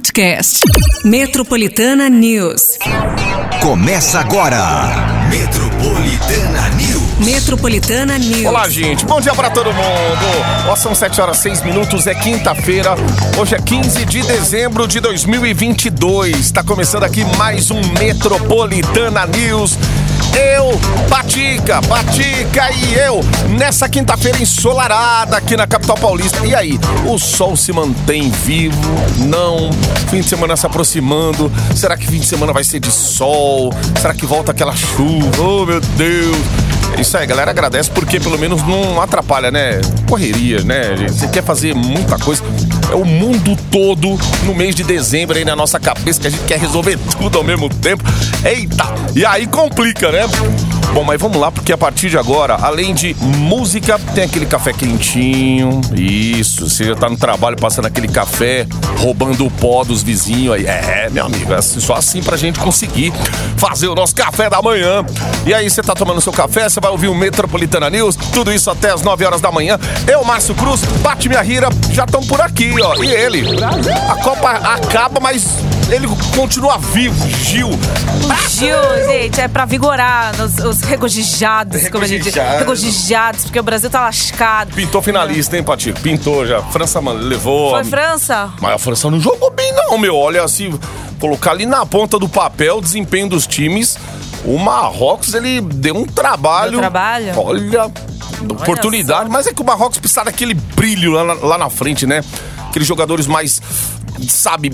podcast. Metropolitana News. Começa agora. Metropolitana News. Metropolitana News. Olá, gente. Bom dia para todo mundo. Ó, são 7 horas 6 minutos, é quinta-feira. Hoje é 15 de dezembro de 2022. Está começando aqui mais um Metropolitana News. Eu, Patica, Patica e eu, nessa quinta-feira ensolarada aqui na capital paulista. E aí, o sol se mantém vivo? Não? Fim de semana se aproximando. Será que fim de semana vai ser de sol? Será que volta aquela chuva? Oh, meu Deus! Isso aí, galera. Agradece porque pelo menos não atrapalha, né? Correria, né? Você quer fazer muita coisa. É o mundo todo no mês de dezembro aí na nossa cabeça que a gente quer resolver tudo ao mesmo tempo. Eita! E aí complica, né? Bom, mas vamos lá, porque a partir de agora, além de música, tem aquele café quentinho. Isso, você já tá no trabalho passando aquele café, roubando o pó dos vizinhos aí. É, meu amigo, é só assim pra gente conseguir fazer o nosso café da manhã. E aí, você tá tomando seu café, você vai ouvir o Metropolitana News, tudo isso até as 9 horas da manhã. Eu, Márcio Cruz, Bate Minha Rira, já estão por aqui, ó. E ele? A Copa acaba, mas ele continua vivo, Gil. Gil, gente, é pra vigorar os, os regozijados, como a gente diz. Regozijados. Porque o Brasil tá lascado. Pintou finalista, hein, Patico? Pintou já. França mano, levou. Foi França? Mas a França não jogou bem, não, meu. Olha, assim, colocar ali na ponta do papel o desempenho dos times. O Marrocos, ele deu um trabalho. Deu trabalho? Olha, oportunidade. só. Mas é que o Marrocos precisa daquele brilho lá na, lá na frente, né? Aqueles jogadores mais. Sabe?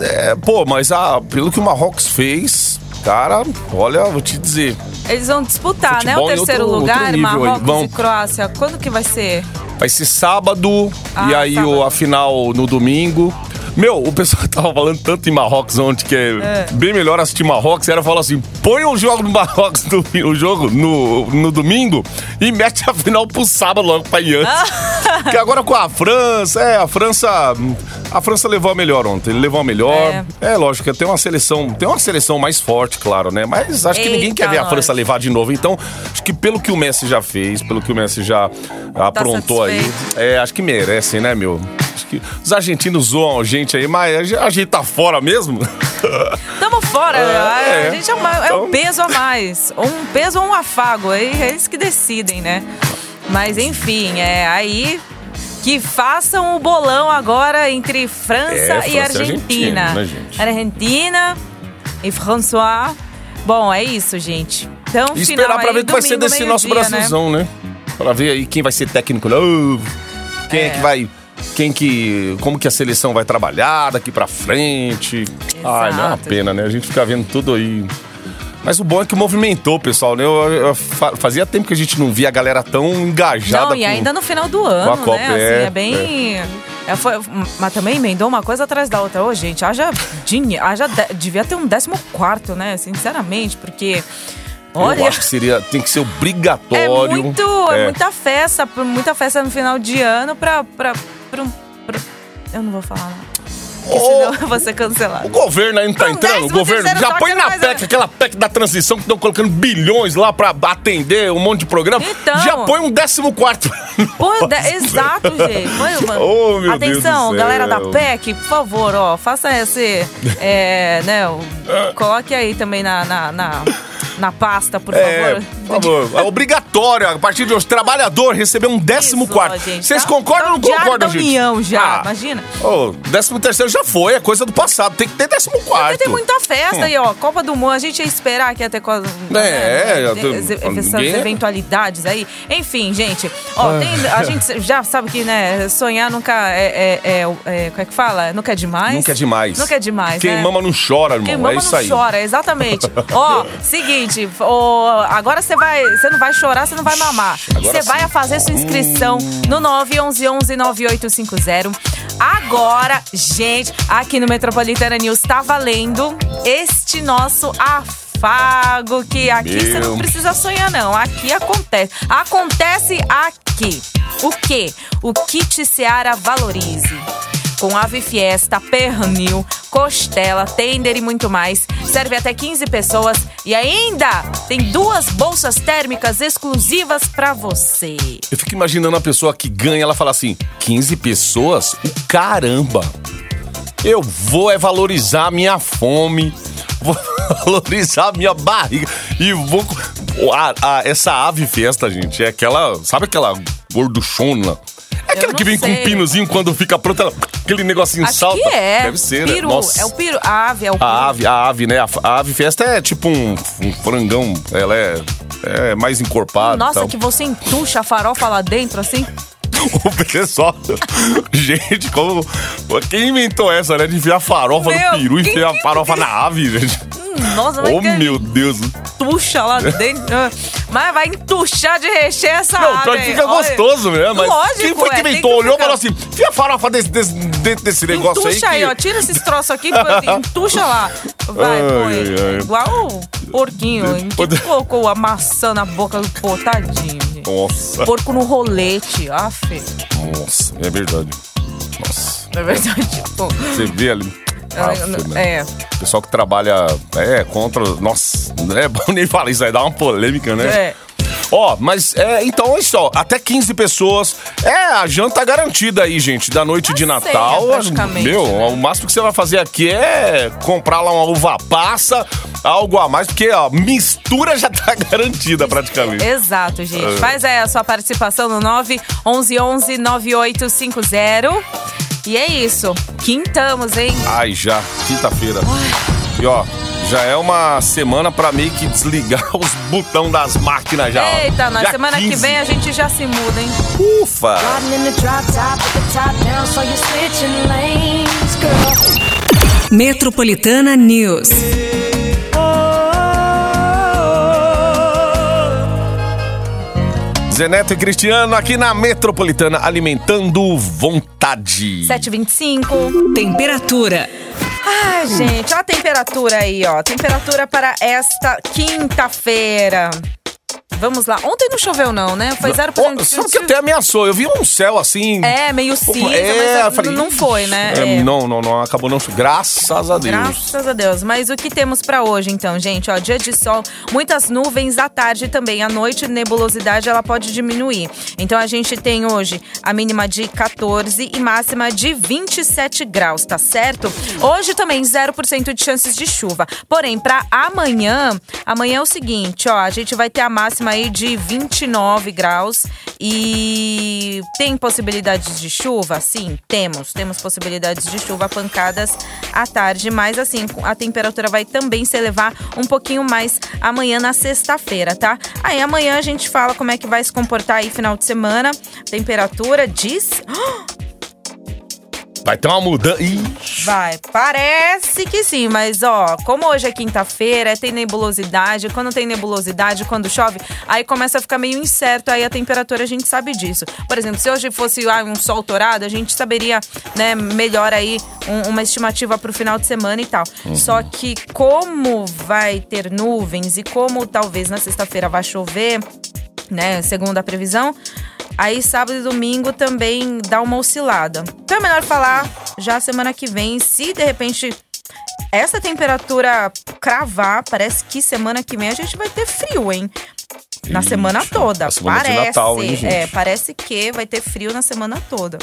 É, pô, mas ah, pelo que o Marrocos fez, cara, olha, vou te dizer. Eles vão disputar, né? O terceiro outro- lugar, outro. Marrocos Vão. e Croácia. Quando que vai ser? Vai ser sábado e Ah, aí sábado. o, a final no domingo. Meu, o pessoal tava falando tanto em Marrocos ontem que é, É. bem melhor assistir Marrocos. Era falar assim: põe o jogo do Marrocos, no, o jogo no, no domingo e mete a final pro sábado logo pra ir antes. Porque agora com a França, é, a França. A França levou a melhor ontem. Ele levou a melhor. É, lógico, tem uma seleção. Tem uma seleção mais forte, claro, né? Mas acho que ninguém quer ver a. França levar de novo. Então, acho que pelo que o Messi já fez, pelo que o Messi já aprontou aí, satisfeito. é, acho que merecem, né, meu? Acho que os argentinos zoam a gente aí, mas a gente- tá fora mesmo. Tamo fora, É, a gente é, uma- é um então- peso a mais. Um peso ou um afago, aí é eles que decidem, né? Mas enfim, é aí que façam o bolão agora entre França É, França e Argentina. Argentina, né, gente? Argentina e François. Bom, é isso, gente. Então, E final esperar pra ver o que vai ser desse nosso né? Brasilzão, né? Pra ver aí quem vai ser técnico novo, quem é, É. que vai. Quem que. Como que a seleção vai trabalhar daqui pra frente. Ai, não é uma Exato. pena, né? A gente fica vendo tudo aí. Mas o bom é que movimentou, pessoal, né? Eu, eu fa- fazia tempo que a gente não via a galera tão engajada Não, e com- ainda no final do ano, Copa, né? Assim, é, é, bem. é, foi- mas também emendou uma coisa atrás da outra. Ô, gente, haja dinheiro. Haja de- devia ter um 14, né? Sinceramente, porque. Olha. Eu acho que seria. Tem que ser É obrigatório. muito, é. muita festa, muita festa no final de ano pra, pra, um- pra- Eu não vou falar nada. Porque senão eu vou ser cancelado. O governo não tá Não, entrando? O governo já põe na mais PEC, é- aquela PEC da transição que estão colocando bilhões lá pra atender um monte de programa. Então. Já põe um décimo quarto. Pô, de- exato, gente. Põe uma- Oh, meu Deus Atenção, galera da PEC, por favor, ó, faça esse. É, né, o- coloque aí também na, na, na, na pasta, por É, favor. por favor. É obrigatório, a partir de hoje, trabalhador receber um décimo Isso, quarto. gente, Vocês tá- concordam tá ou não diário concordam, da gente? União já, Ah, imagina. ô, décimo terceiro já foi, é coisa do passado. Tem que ter décimo quarto. Tem muita festa aí, ó. Copa do Mundo, a gente ia esperar que ia ter coisa. É, eu tô- essas ninguém- eventualidades aí. Enfim, gente, ó, tem- a gente já sabe que, né, sonhar nunca é. é, é, é como é que fala? Nunca é demais. Nunca é demais. Nunca é demais. Quem né? mama não chora, irmão. Quem é mama isso não aí. chora, exatamente. Ó, seguinte, agora você vai, você não vai chorar, você não vai mamar. Agora Você vai sim. a fazer sua inscrição no 911-9850. Agora, gente, aqui no Metropolitana News tá valendo este nosso afago, que aqui você não precisa sonhar não, aqui acontece. Acontece aqui. O quê? O kit Seara Valorize com ave fiesta, pernil, costela, tender e muito mais. Serve até 15 pessoas e ainda tem duas bolsas térmicas exclusivas pra você. Eu fico imaginando a pessoa que ganha, ela fala assim: 15 pessoas? O caramba! Eu vou é valorizar minha fome, vou valorizar minha barriga e vou. A- a- essa ave festa, gente, é aquela. Sabe aquela gorduchona? É aquela que vem com um sei. pinozinho quando fica pronta, ela- aquele negocinho Acho salta. que é. Deve ser, peru. né? Nossa. É o peru. A ave, é o peru. A ave, a ave, né? A, a ave festa é tipo um, um frangão. Ela é, é mais encorpada. Nossa, que você entuxa a farofa lá dentro, assim. O pessoal. Gente, como. Quem inventou essa, né? De enfiar farofa Meu, no peru e enfiar que- farofa na ave, gente. Nossa, vai Oh, que meu Deus. entuxa lá dentro. Ah, Mas vai entuchar de recheio essa Não, ave. pior que fica Olha. gostoso, né? Mas Lógico, quem foi que é, tem inventou? que Olhou e ficar. falou assim: enfia farofa desse, desse, dentro desse negócio Entuxa aí. aí, que- ó. Tira esses troços aqui, entuxa lá. Vai, Ai, põe. ai. Igual o porquinho. Que colocou a maçã na boca do pô, tadinho. gente. Nossa, Porco no rolete. Aff. nossa, é verdade. Nossa, Na verdade, pô. você vê ali. Né? É. Pessoal que trabalha é contra. Nossa, não é bom nem falar isso aí, dá uma polêmica, né? É. Ó, mas é, então é só, até 15 pessoas. É, a janta garantida aí, gente, da noite de ceia, Natal. praticamente, Meu, né? o máximo que você vai fazer aqui é comprar lá uma uva passa, algo a mais, porque ó, mistura já tá garantida praticamente. Exato, gente. É. Faz aí a sua participação no 911 9850. E é isso. Quintamos, hein? Ai, já, quinta-feira. E ó, já é uma semana pra meio que desligar os botão das máquinas já. ó. Eita, na Dia semana que 15. vem a gente já se muda, hein? Ufa! Riding in the drop top with the top down, so you're switching lanes, girl. Metropolitana News. Zeneto e Cristiano aqui na Metropolitana, alimentando vontade. 725. Temperatura. Ai, gente, olha a temperatura aí, ó. Temperatura para esta quinta-feira. Vamos lá. Ontem não choveu, não, né? Foi 0% Ó, de Sabe que até ameaçou? Eu vi um céu assim. É, meio cinza, É, mas eu falei, não foi, né? é, É. Não, não, não, acabou não. Graças a Deus. Graças a Deus. Mas o que temos pra hoje, então, gente? Ó, dia de sol, muitas nuvens à tarde também. À noite, nebulosidade ela pode diminuir. Então a gente tem hoje a mínima de 14 e máxima de 27 graus, tá certo? Hoje também 0% de chances de chuva. Porém, pra amanhã, amanhã é o seguinte, ó, a gente vai ter a máxima aí de 29 graus e tem possibilidades de chuva? Sim, temos. Temos possibilidades de chuva, pancadas à tarde, mas assim, a temperatura vai também se elevar um pouquinho mais amanhã na sexta-feira, tá? Aí amanhã a gente fala como é que vai se comportar aí final de semana. Temperatura diz. Vai ter uma mudança. Ixi. Vai, parece que sim, mas ó, como hoje é quinta-feira, tem nebulosidade, quando tem nebulosidade, quando chove, aí começa a ficar meio incerto aí a temperatura, a gente sabe disso. Por exemplo, se hoje fosse ah, um sol torado, a gente saberia, né, melhor aí um- uma estimativa pro final de semana e tal. Só que como vai ter nuvens e como talvez na sexta-feira vai chover, né, segundo a previsão, Aí sábado e domingo também dá uma oscilada. Então é melhor falar já semana que vem, se de repente essa temperatura cravar, parece que semana que vem a gente vai ter frio, hein? Na Ixi, semana toda. na semana parece. Natal, hein, é, parece que vai ter frio na semana toda.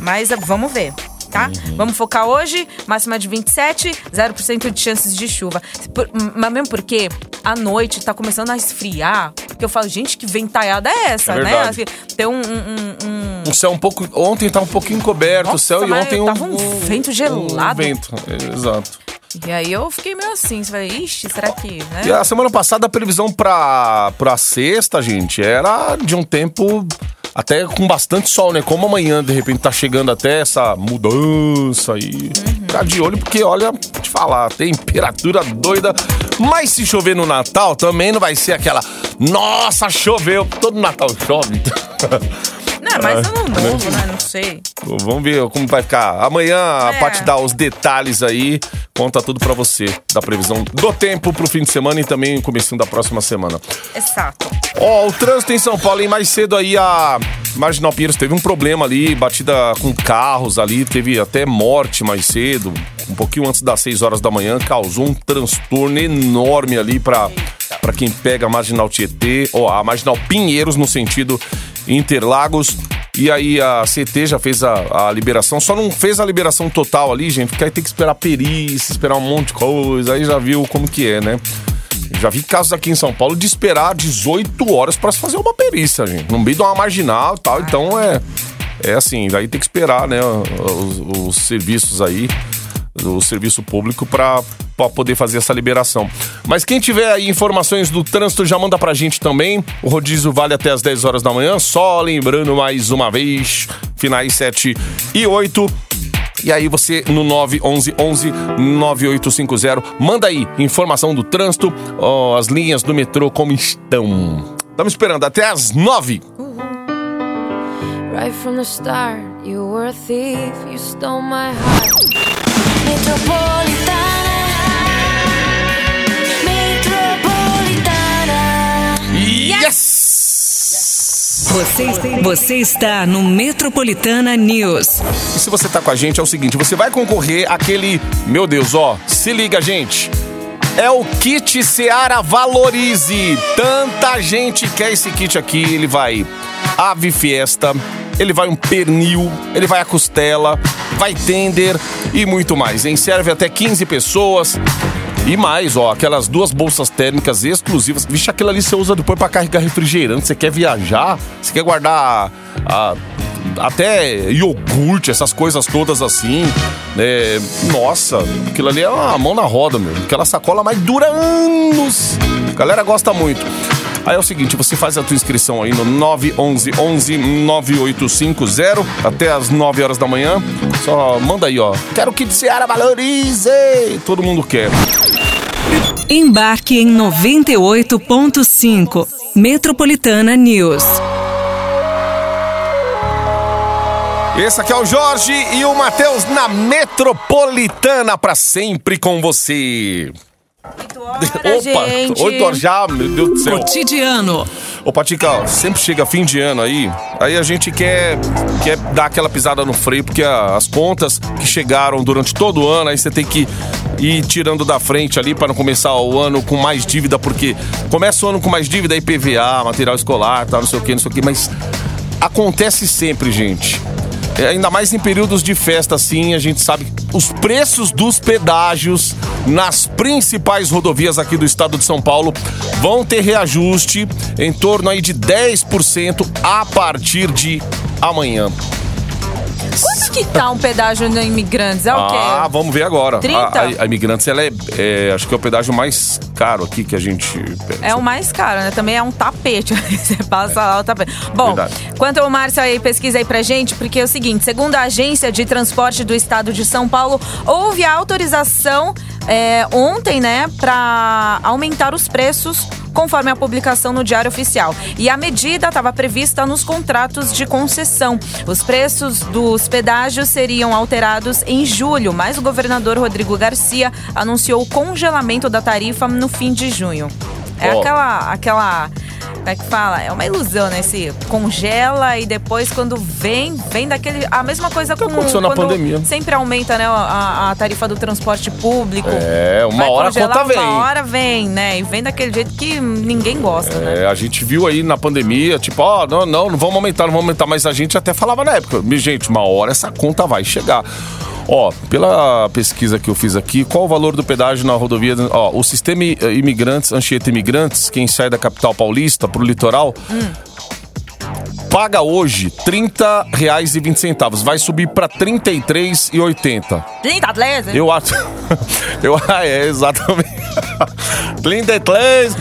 Mas vamos ver. Tá? Uhum. Vamos focar hoje, máxima de 27, 0% de chances de chuva. Por- mas mesmo porque à noite tá começando a esfriar, que eu falo, gente, que ventalhada é essa, É né? Assim, Tem um, um- um- um- O céu um pouco. Ontem tava um pouquinho coberto o Nossa, céu e ontem tava um vento gelado. Um vento, é, exato. E aí eu fiquei meio assim, você falei, ixi, será que, né? E a semana passada a previsão pra, pra sexta, gente, era de um tempo até com bastante sol, né? Como amanhã, de repente, tá chegando até essa mudança aí. Ficar de olho, porque olha, vou te falar, temperatura doida. Mas se chover no Natal, também não vai ser aquela. Nossa, choveu! Todo Natal chove. Não, mas ano novo, né? Não sei. Vamos ver como vai ficar. Amanhã a É. Paty dá os detalhes aí, conta tudo pra você da previsão do tempo pro fim de semana e também comecinho da próxima semana. Exato. Ó, o trânsito em São Paulo, hein? Mais cedo aí a Marginal Pinheiros teve um problema ali, batida com carros ali, teve até morte mais cedo, um pouquinho antes das 6 horas da manhã, causou um transtorno enorme ali pra, pra quem pega a Marginal Tietê, ó, a Marginal Pinheiros no sentido Interlagos. E aí a CT já fez a, a liberação, só não fez a liberação total ali, gente, porque aí tem que esperar perícia, esperar um monte de coisa, aí já viu como que é, né? Já vi casos aqui em São Paulo de esperar 18 horas para se fazer uma perícia, gente. No meio de uma marginal e tal. Então é, é assim, daí tem que esperar, né? Os, os serviços aí, o serviço público para poder fazer essa liberação. Mas quem tiver aí informações do trânsito já manda pra gente também. O rodízio vale até as 10 horas da manhã. Só lembrando mais uma vez, finais 7 e 8. E aí você no 911 11 9850 manda aí informação do trânsito, ó, as linhas do metrô como estão. Estamos esperando até as 9. Right from the start, you were a thief, you stole my heart. Metropolitana. Metropolitana. Yes! Você, você está no Metropolitana News. E se você tá com a gente, é o seguinte: você vai concorrer àquele. Meu Deus, ó, se liga, gente. É o kit Seara Valorize. Tanta gente quer esse kit aqui. Ele vai ave fiesta, ele vai um pernil, ele vai a costela, vai tender e muito mais. Hein? Serve até 15 pessoas. E mais, ó, aquelas duas bolsas térmicas exclusivas. Vixe, aquilo ali você usa depois pra carregar refrigerante. Você quer viajar? Você quer guardar a- até iogurte, essas coisas todas assim. né? nossa, aquilo ali é uma mão na roda, meu. Aquela sacola mais dura anos. A galera gosta muito. Aí é o seguinte, você faz a tua inscrição aí no 911 11 9850 até as 9 horas da manhã. Só manda aí, ó. Quero que Seara valorize. Todo mundo quer. Embarque em 98.5. Metropolitana News. Esse aqui é o Jorge e o Matheus na Metropolitana pra sempre com você. 8 horas, gente. 8 horas já, meu Deus do céu. Cotidiano. Ô, Patica, ó, sempre chega fim de ano aí, aí a gente quer, quer dar aquela pisada no freio, porque a- as contas que chegaram durante todo o ano, aí você tem que ir tirando da frente ali para não começar o ano com mais dívida, porque começa o ano com mais dívida, IPVA, material escolar, tal, não sei o que, não sei o que, mas acontece sempre, gente. É, Ainda mais em períodos de festa, assim, a gente sabe os preços dos pedágios nas principais rodovias aqui do estado de São Paulo vão ter reajuste em torno aí de 10% a partir de amanhã. Que tá um pedágio no Imigrantes? É o quê? Ah, vamos ver agora. 30? A, a, a Imigrantes, ela é, é, acho que é o pedágio mais caro aqui que a gente... É o mais caro, né? Também é um tapete. Você passa lá o tapete. Bom, Verdade. quanto ao Márcio aí, pesquisa aí pra gente, porque é o seguinte: segundo a Agência de Transporte do Estado de São Paulo, houve a autorização é, ontem, né, pra aumentar os preços. Conforme a publicação no Diário Oficial. E a medida estava prevista nos contratos de concessão. Os preços dos pedágios seriam alterados em julho, mas o governador Rodrigo Garcia anunciou o congelamento da tarifa no fim de junho. É Ó. aquela, aquela. Como é que fala? É uma ilusão, né? Se congela e depois, quando vem, vem daquele. A mesma coisa com. aconteceu na pandemia. Sempre aumenta, né? A, a tarifa do transporte público. É, uma Vai hora a conta vem. Uma hora vem, né? E vem daquele jeito que ninguém gosta, né? É, a gente viu aí na pandemia, tipo, ó, não, não, não vamos aumentar, não vamos aumentar, mas a gente até falava na época, "Mi, gente, uma hora essa conta vai chegar. Ó, pela pesquisa que eu fiz aqui, qual o valor do pedágio na rodovia? Ó, o sistema i- imigrantes, Anchieta Imigrantes, quem sai da capital paulista pro litoral, paga hoje R$ 30,20. Vai subir para R$ 33,80. 30 atletas? Eu acho. Eu, ah, é, exatamente. 33.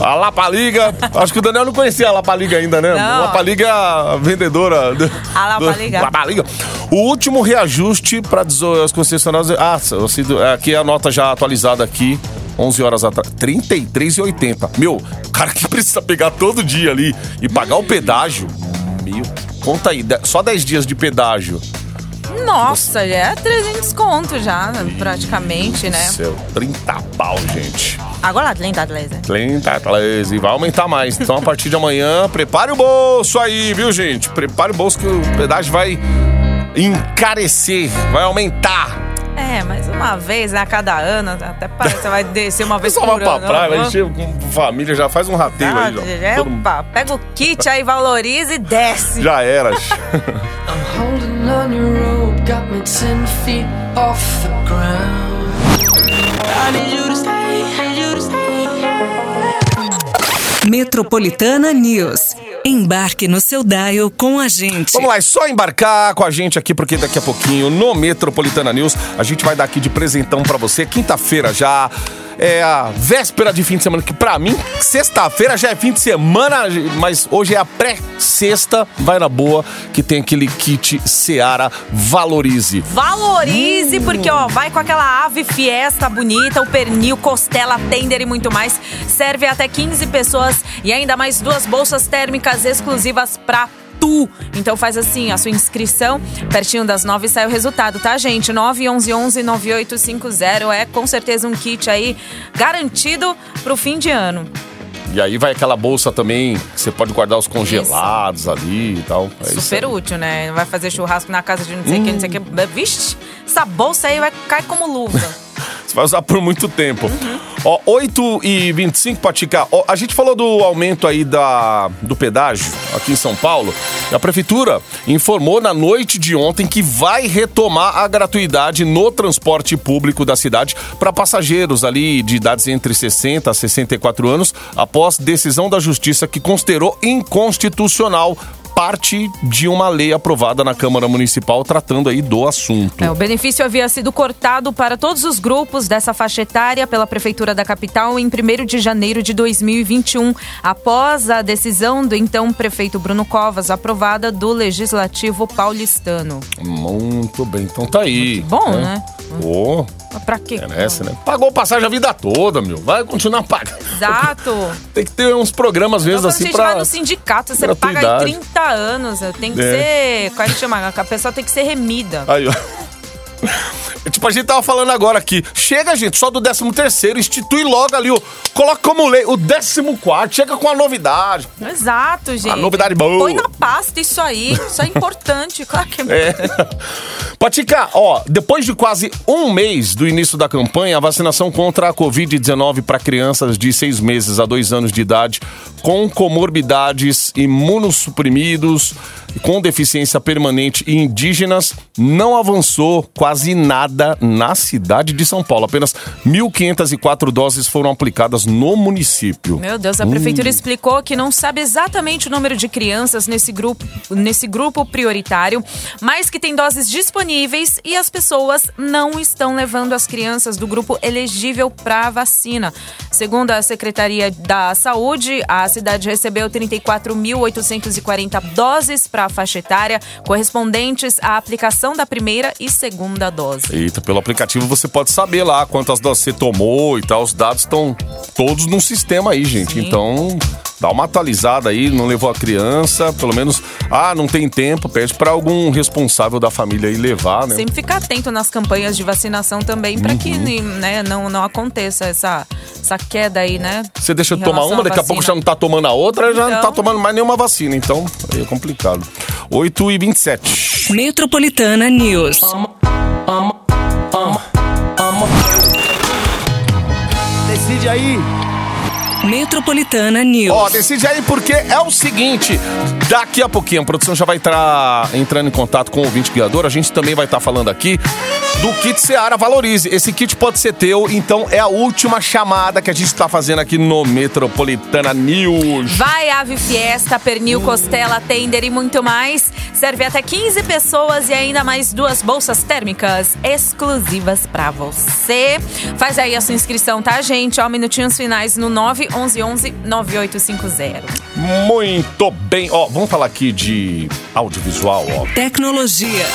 A Lapaliga. Acho que o Daniel não conhecia a Lapaliga ainda, né? Não. Lapaliga é a vendedora. do- A Lapaliga. do- Lapaliga. O último reajuste para as concessionárias. Ah, sinto- aqui é a nota já atualizada aqui. 11 horas atrás. R$ 33,80. Meu, o cara que precisa pegar todo dia ali e pagar o pedágio. Meu, conta aí. Só 10 dias de pedágio. Nossa, já é 300 conto já, praticamente, né? Céu, 30 pau, gente. Agora 30 atletas. 30, 13, vai aumentar mais. Então, a partir de amanhã, prepare o bolso aí, viu, gente? Prepare o bolso que o pedágio vai encarecer, vai aumentar. É, mas uma vez a cada ano, até parece que você vai descer uma vez Só por vai pra ano. praia, vai encher com família, já faz um rateio aí, já. Ah, é, Todo opa, pega o kit aí, valoriza e desce. Já era. Holding on your rope got me ten feet off the ground. I need you to stay, need you to stay. Metropolitana News. Embarque no seu dial com a gente. Vamos lá, é só embarcar com a gente aqui, porque daqui a pouquinho no Metropolitana News a gente vai dar aqui de presentão pra você. Quinta-feira já é a véspera de fim de semana, que pra mim, sexta-feira já é fim de semana, mas hoje é a pré-sexta. Vai na boa, que tem aquele kit Seara Valorize. Valorize, Hum. porque ó, vai com aquela ave fiesta bonita, o pernil, costela, tender e muito mais. Serve até 15 pessoas e ainda mais duas bolsas térmicas exclusivas pra tu. Então faz assim, a sua inscrição, pertinho das nove sai o resultado, tá, gente? 911-9850 é com certeza um kit aí garantido pro fim de ano. E aí vai aquela bolsa também, que você pode guardar os congelados ali e tal. É isso Super útil, né? Vai fazer churrasco na casa de não sei quem, não sei o que. Vixe, essa bolsa aí vai cair como luva. Você vai usar por muito tempo. Uhum. Ó, 8 e 25, Patica. Ó, a gente falou do aumento aí da, do pedágio aqui em São Paulo. A prefeitura informou na noite de ontem que vai retomar a gratuidade no transporte público da cidade para passageiros ali de idades entre 60 a 64 anos, após decisão da justiça que considerou inconstitucional parte de uma lei aprovada na Câmara Municipal tratando aí do assunto. É, o benefício havia sido cortado para todos os grupos dessa faixa etária pela Prefeitura da capital em 1 de janeiro de 2021, após a decisão do então prefeito Bruno Covas, aprovada do Legislativo paulistano. Muito bem, então tá aí. Bom, né? Pô, Mas Pra quê? merece, né? Pagou passagem a vida toda, meu. Vai continuar pagando. Exato. Tem que ter uns programas, às vezes, a assim, gente pra. vai no sindicato, você paga aí gratuidade. 30 anos, tem que É. ser. Como é que chama? A pessoa tem que ser remida. Aí, ó. Tipo, a gente tava falando agora aqui. Chega, gente, só do 13 terceiro, institui logo ali o. Coloca como lei o 14 quarto, chega com a novidade. Exato, gente. novidade boa. Põe na pasta isso aí. Isso é importante. Claro que é É. Patica, ó, depois de quase um mês do início da campanha, a vacinação contra a Covid-19 para crianças de seis meses a dois anos de idade com comorbidades, imunossuprimidos, com deficiência permanente e indígenas não avançou quase nada na cidade de São Paulo. Apenas 1.504 doses foram aplicadas no município. Meu Deus, a prefeitura explicou que não sabe exatamente o número de crianças nesse grupo, nesse grupo prioritário, mas que tem doses disponíveis e as pessoas não estão levando as crianças do grupo elegível para a vacina. Segundo a Secretaria da Saúde, a cidade recebeu 34.840 doses para a faixa etária, correspondentes à aplicação da primeira e segunda dose. Eita, pelo aplicativo você pode saber lá quantas doses você tomou e tal. Os dados estão todos no sistema aí, gente. Sim. Então, dá uma atualizada aí, não levou a criança, pelo menos, ah, não tem tempo, pede para algum responsável da família aí levar, né? Sempre ficar atento nas campanhas de vacinação também, para que Uhum. né, não, não aconteça essa, essa queda aí, né? Você deixa de tomar uma, daqui a pouco já não tá tomando a outra, já não tá Então- tomando mais nenhuma vacina. Então, aí é complicado. 8 e 27. Metropolitana News. Decide aí. Metropolitana News. Ó, decide aí porque é o seguinte, daqui a pouquinho a produção já vai estar entrando em contato com o ouvinte guiador, a gente também vai estar falando aqui do kit Seara Valorize. Esse kit pode ser teu, então é a última chamada que a gente está fazendo aqui no Metropolitana News. Vai ave fiesta, pernil, costela, tender e muito mais. Serve até 15 pessoas e ainda mais duas bolsas térmicas exclusivas pra você. Faz aí a sua inscrição, tá, gente? Ó, minutinhos finais no 911 9850. Muito bem. Ó, vamos falar aqui de audiovisual, ó. Tecnologia.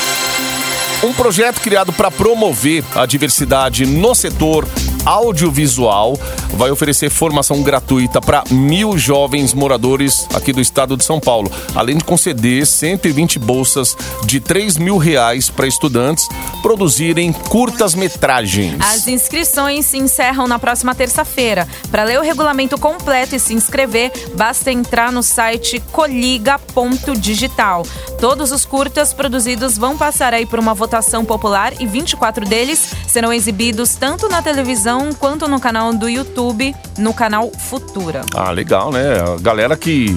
Um projeto criado para promover a diversidade no setor audiovisual vai oferecer formação gratuita para mil jovens moradores aqui do estado de São Paulo, além de conceder 120 bolsas de 3 mil reais para estudantes produzirem curtas-metragens. As inscrições se encerram na próxima terça-feira. Para ler o regulamento completo e se inscrever, basta entrar no site coliga.digital. Todos os curtas produzidos vão passar aí por uma votação popular e 24 deles serão exibidos tanto na televisão quanto no canal do YouTube, no canal Futura. Ah, legal, né? A galera que.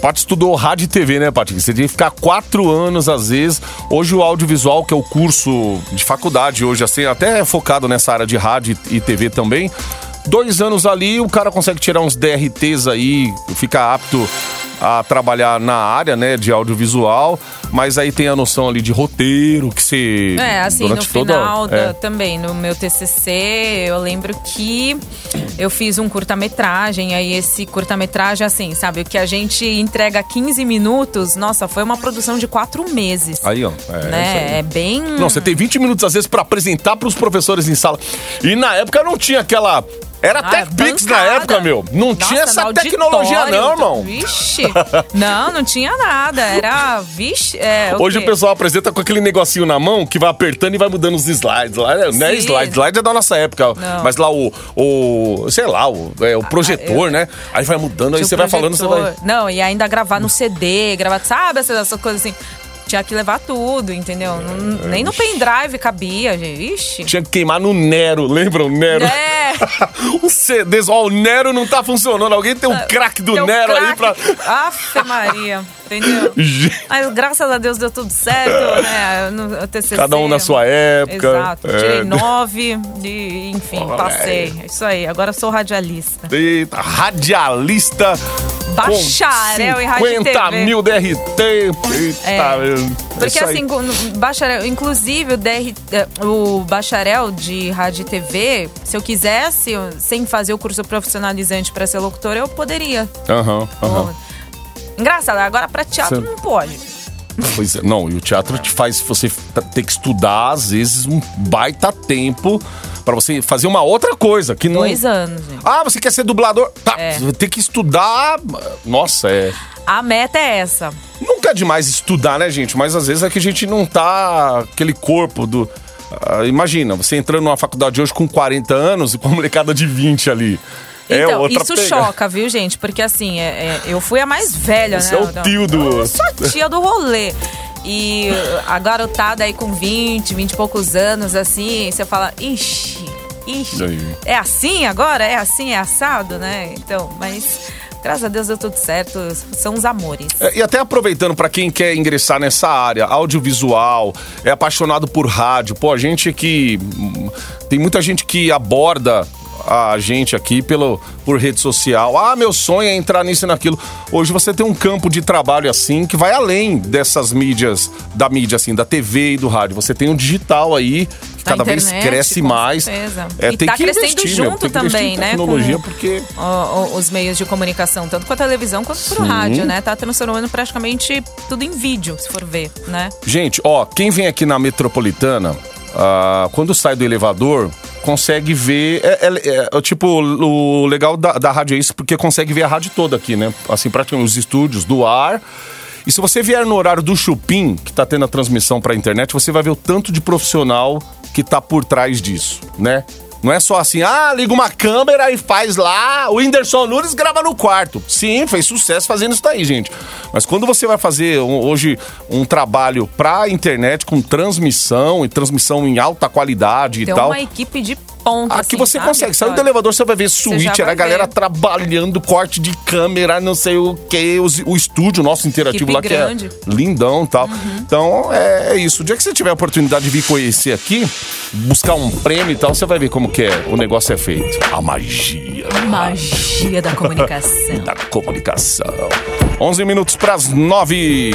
Paty estudou rádio e TV, né, Paty? Você tinha que ficar quatro anos, às vezes. Hoje o audiovisual, que é o curso de faculdade hoje, assim, até é focado nessa área de rádio e TV também. Dois anos ali, o cara consegue tirar uns DRTs aí, fica apto a trabalhar na área, né, de audiovisual, mas aí tem a noção ali de roteiro, que você... É, assim, no durante toda- final da- é. também, no meu TCC, eu lembro que eu fiz um curta-metragem, aí esse curta-metragem, assim, sabe, o que a gente entrega 15 minutos, nossa, foi uma produção de quatro meses. Aí, ó. É, isso aí. né? É bem... Não, você tem 20 minutos às vezes pra apresentar pros professores em sala. E na época não tinha aquela. Era Ah, TechPix na época, meu. Não Nossa, tinha essa no tecnologia, não, irmão. Vixe. Não, não tinha nada. Era, vixe. É, Hoje quê? o pessoal apresenta com aquele negocinho na mão que vai apertando e vai mudando os slides. Lá, é- não é slide, slide é da nossa época. Não. Mas lá o, o. Sei lá, o, é, o projetor, eu- né? Aí vai mudando, aí o você vai falando, você vai. projetor. Não, e ainda gravar no CD, gravar, sabe, essas coisas assim. Tinha que levar tudo, entendeu? Não- nem no pendrive cabia, gente. Ixi. Tinha que queimar no Nero, lembra o Nero? É. Os CDs, ó, o Nero não tá funcionando. Alguém tem um crack do Tem um Nero aí pra. Afe Maria, entendeu? Mas graças a Deus deu tudo certo, né? No TCC. Cada um na sua época. Exato. É. Tirei nove, e, enfim, Olha passei. É isso aí. Agora eu sou radialista. Eita, radialista. Bacharel em rádio e 50 TV. mil DRT. Eita, É. meu. Porque aí. assim, bacharel, inclusive o, DR, eh, o bacharel de rádio e TV, se eu quisesse, sem fazer o curso profissionalizante para ser locutor, eu poderia. Aham, aham. Engraçado, agora para teatro Você- não pode. Pois é, não, e o teatro te faz você ter que estudar, às vezes, um baita tempo pra você fazer uma outra coisa. Que não... Dois anos, gente. Ah, você quer ser dublador? Tá, É. você vai ter que estudar. Nossa, é. A meta é essa. Nunca é demais estudar, né, gente? Mas às vezes é que a gente não tá aquele corpo do. Ah, imagina, você entrando numa faculdade hoje com 40 anos e com uma molecada de 20 ali. é Então, outra isso pega. choca, viu, gente? Porque assim, é- é, eu fui a mais velha, Você né? é o tio do- Eu sou a tia do rolê. E a garotada aí com 20, 20 e poucos anos, assim, você fala, ixi, ixi, aí? é assim agora? É assim, é assado, né? Então, mas graças a Deus deu tudo certo, são os amores. É, E até aproveitando pra quem quer ingressar nessa área, audiovisual, é apaixonado por rádio. Pô, a gente que hum, tem muita gente que aborda a gente aqui pelo, por rede social. Ah, meu sonho é entrar nisso e naquilo. Hoje você tem um campo de trabalho assim que vai além dessas mídias, da mídia assim, da TV e do rádio. Você tem um digital aí que Da cada vez internet, cresce com mais. certeza. É, E tem tá que crescendo investir, meu, junto tem que também, né, Tecnologia, com- porque o- o- os meios de comunicação, tanto com a televisão quanto pro rádio, né? Tá transformando praticamente tudo em vídeo, se for ver, né? Gente, ó, quem vem aqui na metropolitana, ah, quando sai do elevador, consegue ver. É, é- é, tipo, o legal da, da rádio é isso, porque consegue ver a rádio toda aqui, né? Assim, praticamente os estúdios do ar. E se você vier no horário do Chupim, que tá tendo a transmissão pra internet, você vai ver o tanto de profissional que tá por trás disso, né? Não é só assim, ah, liga uma câmera e faz lá. O Whindersson Nunes grava no quarto. Sim, fez sucesso fazendo isso daí, gente. Mas quando você vai fazer hoje um trabalho pra internet com transmissão e transmissão em alta qualidade e Tem tal. uma equipe de ponta. Aqui assim, você sabe? consegue. Saiu do elevador, você vai ver suíte, era a galera ver. trabalhando, corte de câmera, não sei o que, o estúdio nosso interativo Equipe lá que grande. é lindão e tal. Então é, é isso. O dia que você tiver a oportunidade de vir conhecer aqui, buscar um prêmio e tal, você vai ver como que é, o negócio é feito. A magia Magia da comunicação. da comunicação. 11 minutos para as 9.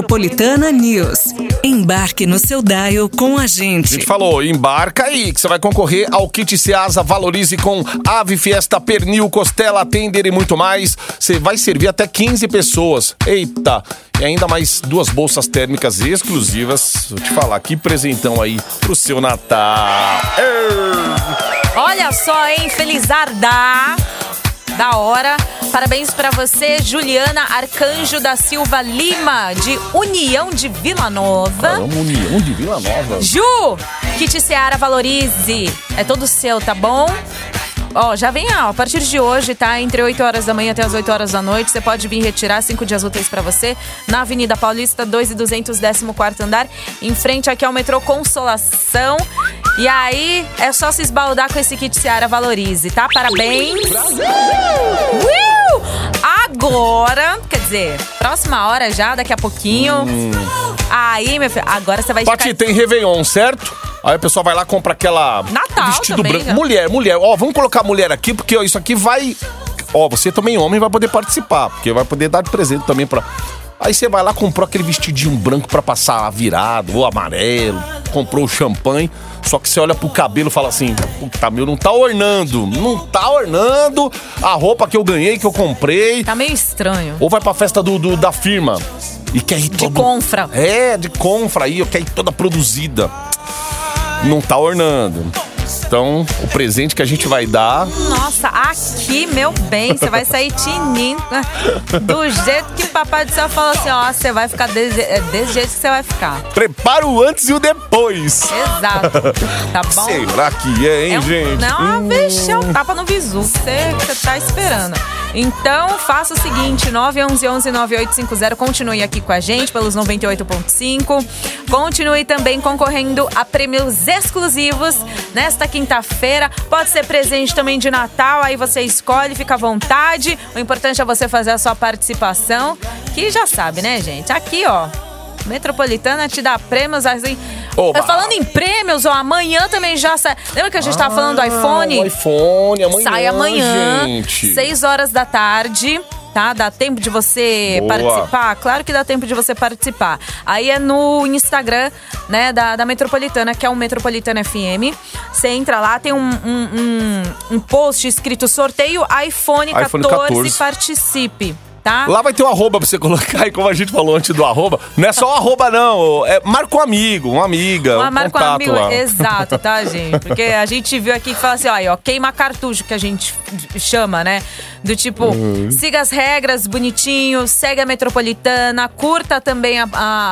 Metropolitana News. Embarque no seu dial com a A gente. gente falou, embarca aí, que você vai concorrer ao kit Seasa Valorize com ave, fiesta, pernil, costela, tender e muito mais. Você vai servir até 15 pessoas. Eita! E ainda mais duas bolsas térmicas exclusivas. Vou te falar, que presentão aí pro seu Natal. Ei! Olha só, hein? Felizarda! Da hora. Parabéns pra você, Juliana Arcanjo da Silva Lima, de União de Vila Nova. Vamos, União de Vila Nova. Ju, Kit Seara Valorize. É todo seu, tá bom? Ó, já vem, ó, a partir de hoje, tá? Entre 8 horas da manhã até as 8 horas da noite. Você pode vir retirar cinco dias úteis pra você na Avenida Paulista, 2 e 200, 14 andar, em frente aqui ao metrô Consolação. E aí, é só se esbaldar com esse kit Seara Valorize, tá? Parabéns! Agora, quer dizer, próxima hora já, daqui a pouquinho. Aí, meu filho, agora você vai Pati, ficar... tem Réveillon, certo? Aí o pessoal vai lá compra aquela Natal vestido também, branco. já. Mulher, mulher. Ó, vamos colocar mulher aqui porque ó, isso aqui vai Ó, você também homem vai poder participar, porque vai poder dar de presente também pra Aí você vai lá, comprou aquele vestidinho branco pra passar virado, ou amarelo, comprou o champanhe, só que você olha pro cabelo e fala assim: puta, meu, não tá ornando, não tá ornando a roupa que eu ganhei, que eu comprei. Tá meio estranho. Ou vai pra festa do, do- da firma e quer ir De todo... confra. É, de confra aí, quer ir toda produzida. Não tá ornando. Então, o presente que a gente vai dar. Nossa, aqui, meu bem, você vai sair tinindo né? do jeito que o papai do céu falou assim, ó, você vai ficar desse, é desse jeito que você vai ficar. Prepara o antes e o depois. Exato. Tá bom? Será que é, hein, É um, gente? Não, é um tapa no visu você, você tá esperando. Então, faça o seguinte, 911-9850, continue aqui com a gente pelos 98.5. Continue também concorrendo a prêmios exclusivos nesta quinta-feira. Pode ser presente também de Natal, aí você escolhe, fica à vontade. O importante é você fazer a sua participação, que já sabe, né, gente? Aqui, ó, Metropolitana te dá prêmios assim. Oba. Falando em prêmios, ó, amanhã também já sai. Lembra que a gente tava falando do Ah, iPhone? O iPhone, amanhã. Sai amanhã, Gente. 6 horas da tarde. Tá? Dá tempo de você Boa. participar? Claro que dá tempo de você participar. Aí é no Instagram, né, da, da Metropolitana, que é o Metropolitana FM. Você entra lá, tem um, um, um, um post escrito sorteio iPhone 14, iPhone 14. participe, tá? Lá vai ter um arroba pra você colocar, e como a gente falou antes do arroba, não é só o arroba, não. É marca um amigo, uma amiga, um Uma marca um amigo. lá. Exato, tá, gente? Porque a gente viu aqui que fala assim, ó, ó, queima cartucho que a gente chama, né? Do tipo, Uhum. siga as regras bonitinho, segue a metropolitana, curta também a-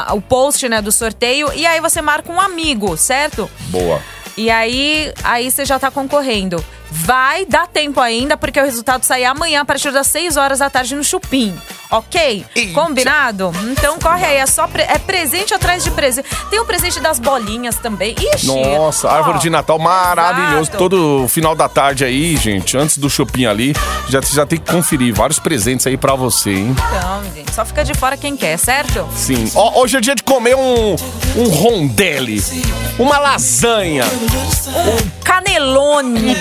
a- o post, né, do sorteio, e aí você marca um amigo, certo? Boa. E aí, aí você já tá concorrendo. Vai dar tempo ainda, porque o resultado sai amanhã a partir das 6 horas da tarde no Chupim. Ok? Eita. Combinado? Então corre aí, é só pre- é presente atrás de presente. Tem o presente das bolinhas também. Ixi! Nossa, ó, árvore de Natal maravilhoso. exato. Todo final da tarde aí, gente, antes do shopping ali, já, já tem que conferir vários presentes aí pra você, hein? Então, gente, só fica de fora quem quer, certo? Sim. Ó, hoje é dia de comer um, um rondelli, uma lasanha, Canelone,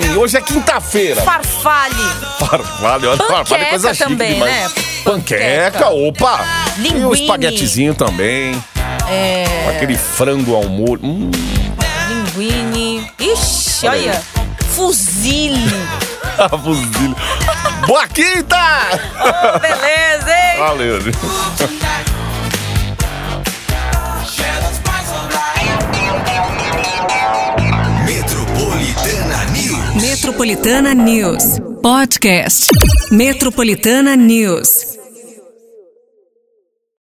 pene. Hoje é quinta-feira. farfalle, Farfalho, olha, farfalho é Panqueca coisa chique também, demais. né? Panqueca, Panqueca. opa! E o Linguine. espaguetezinho também. é, Aquele frango ao molho. Hum, linguine. Ixi, Olha olha. Fuzile. fuzil. Boa quinta! Ô, beleza, hein? Valeu. Metropolitana Metropolitana News. Podcast. Metropolitana News.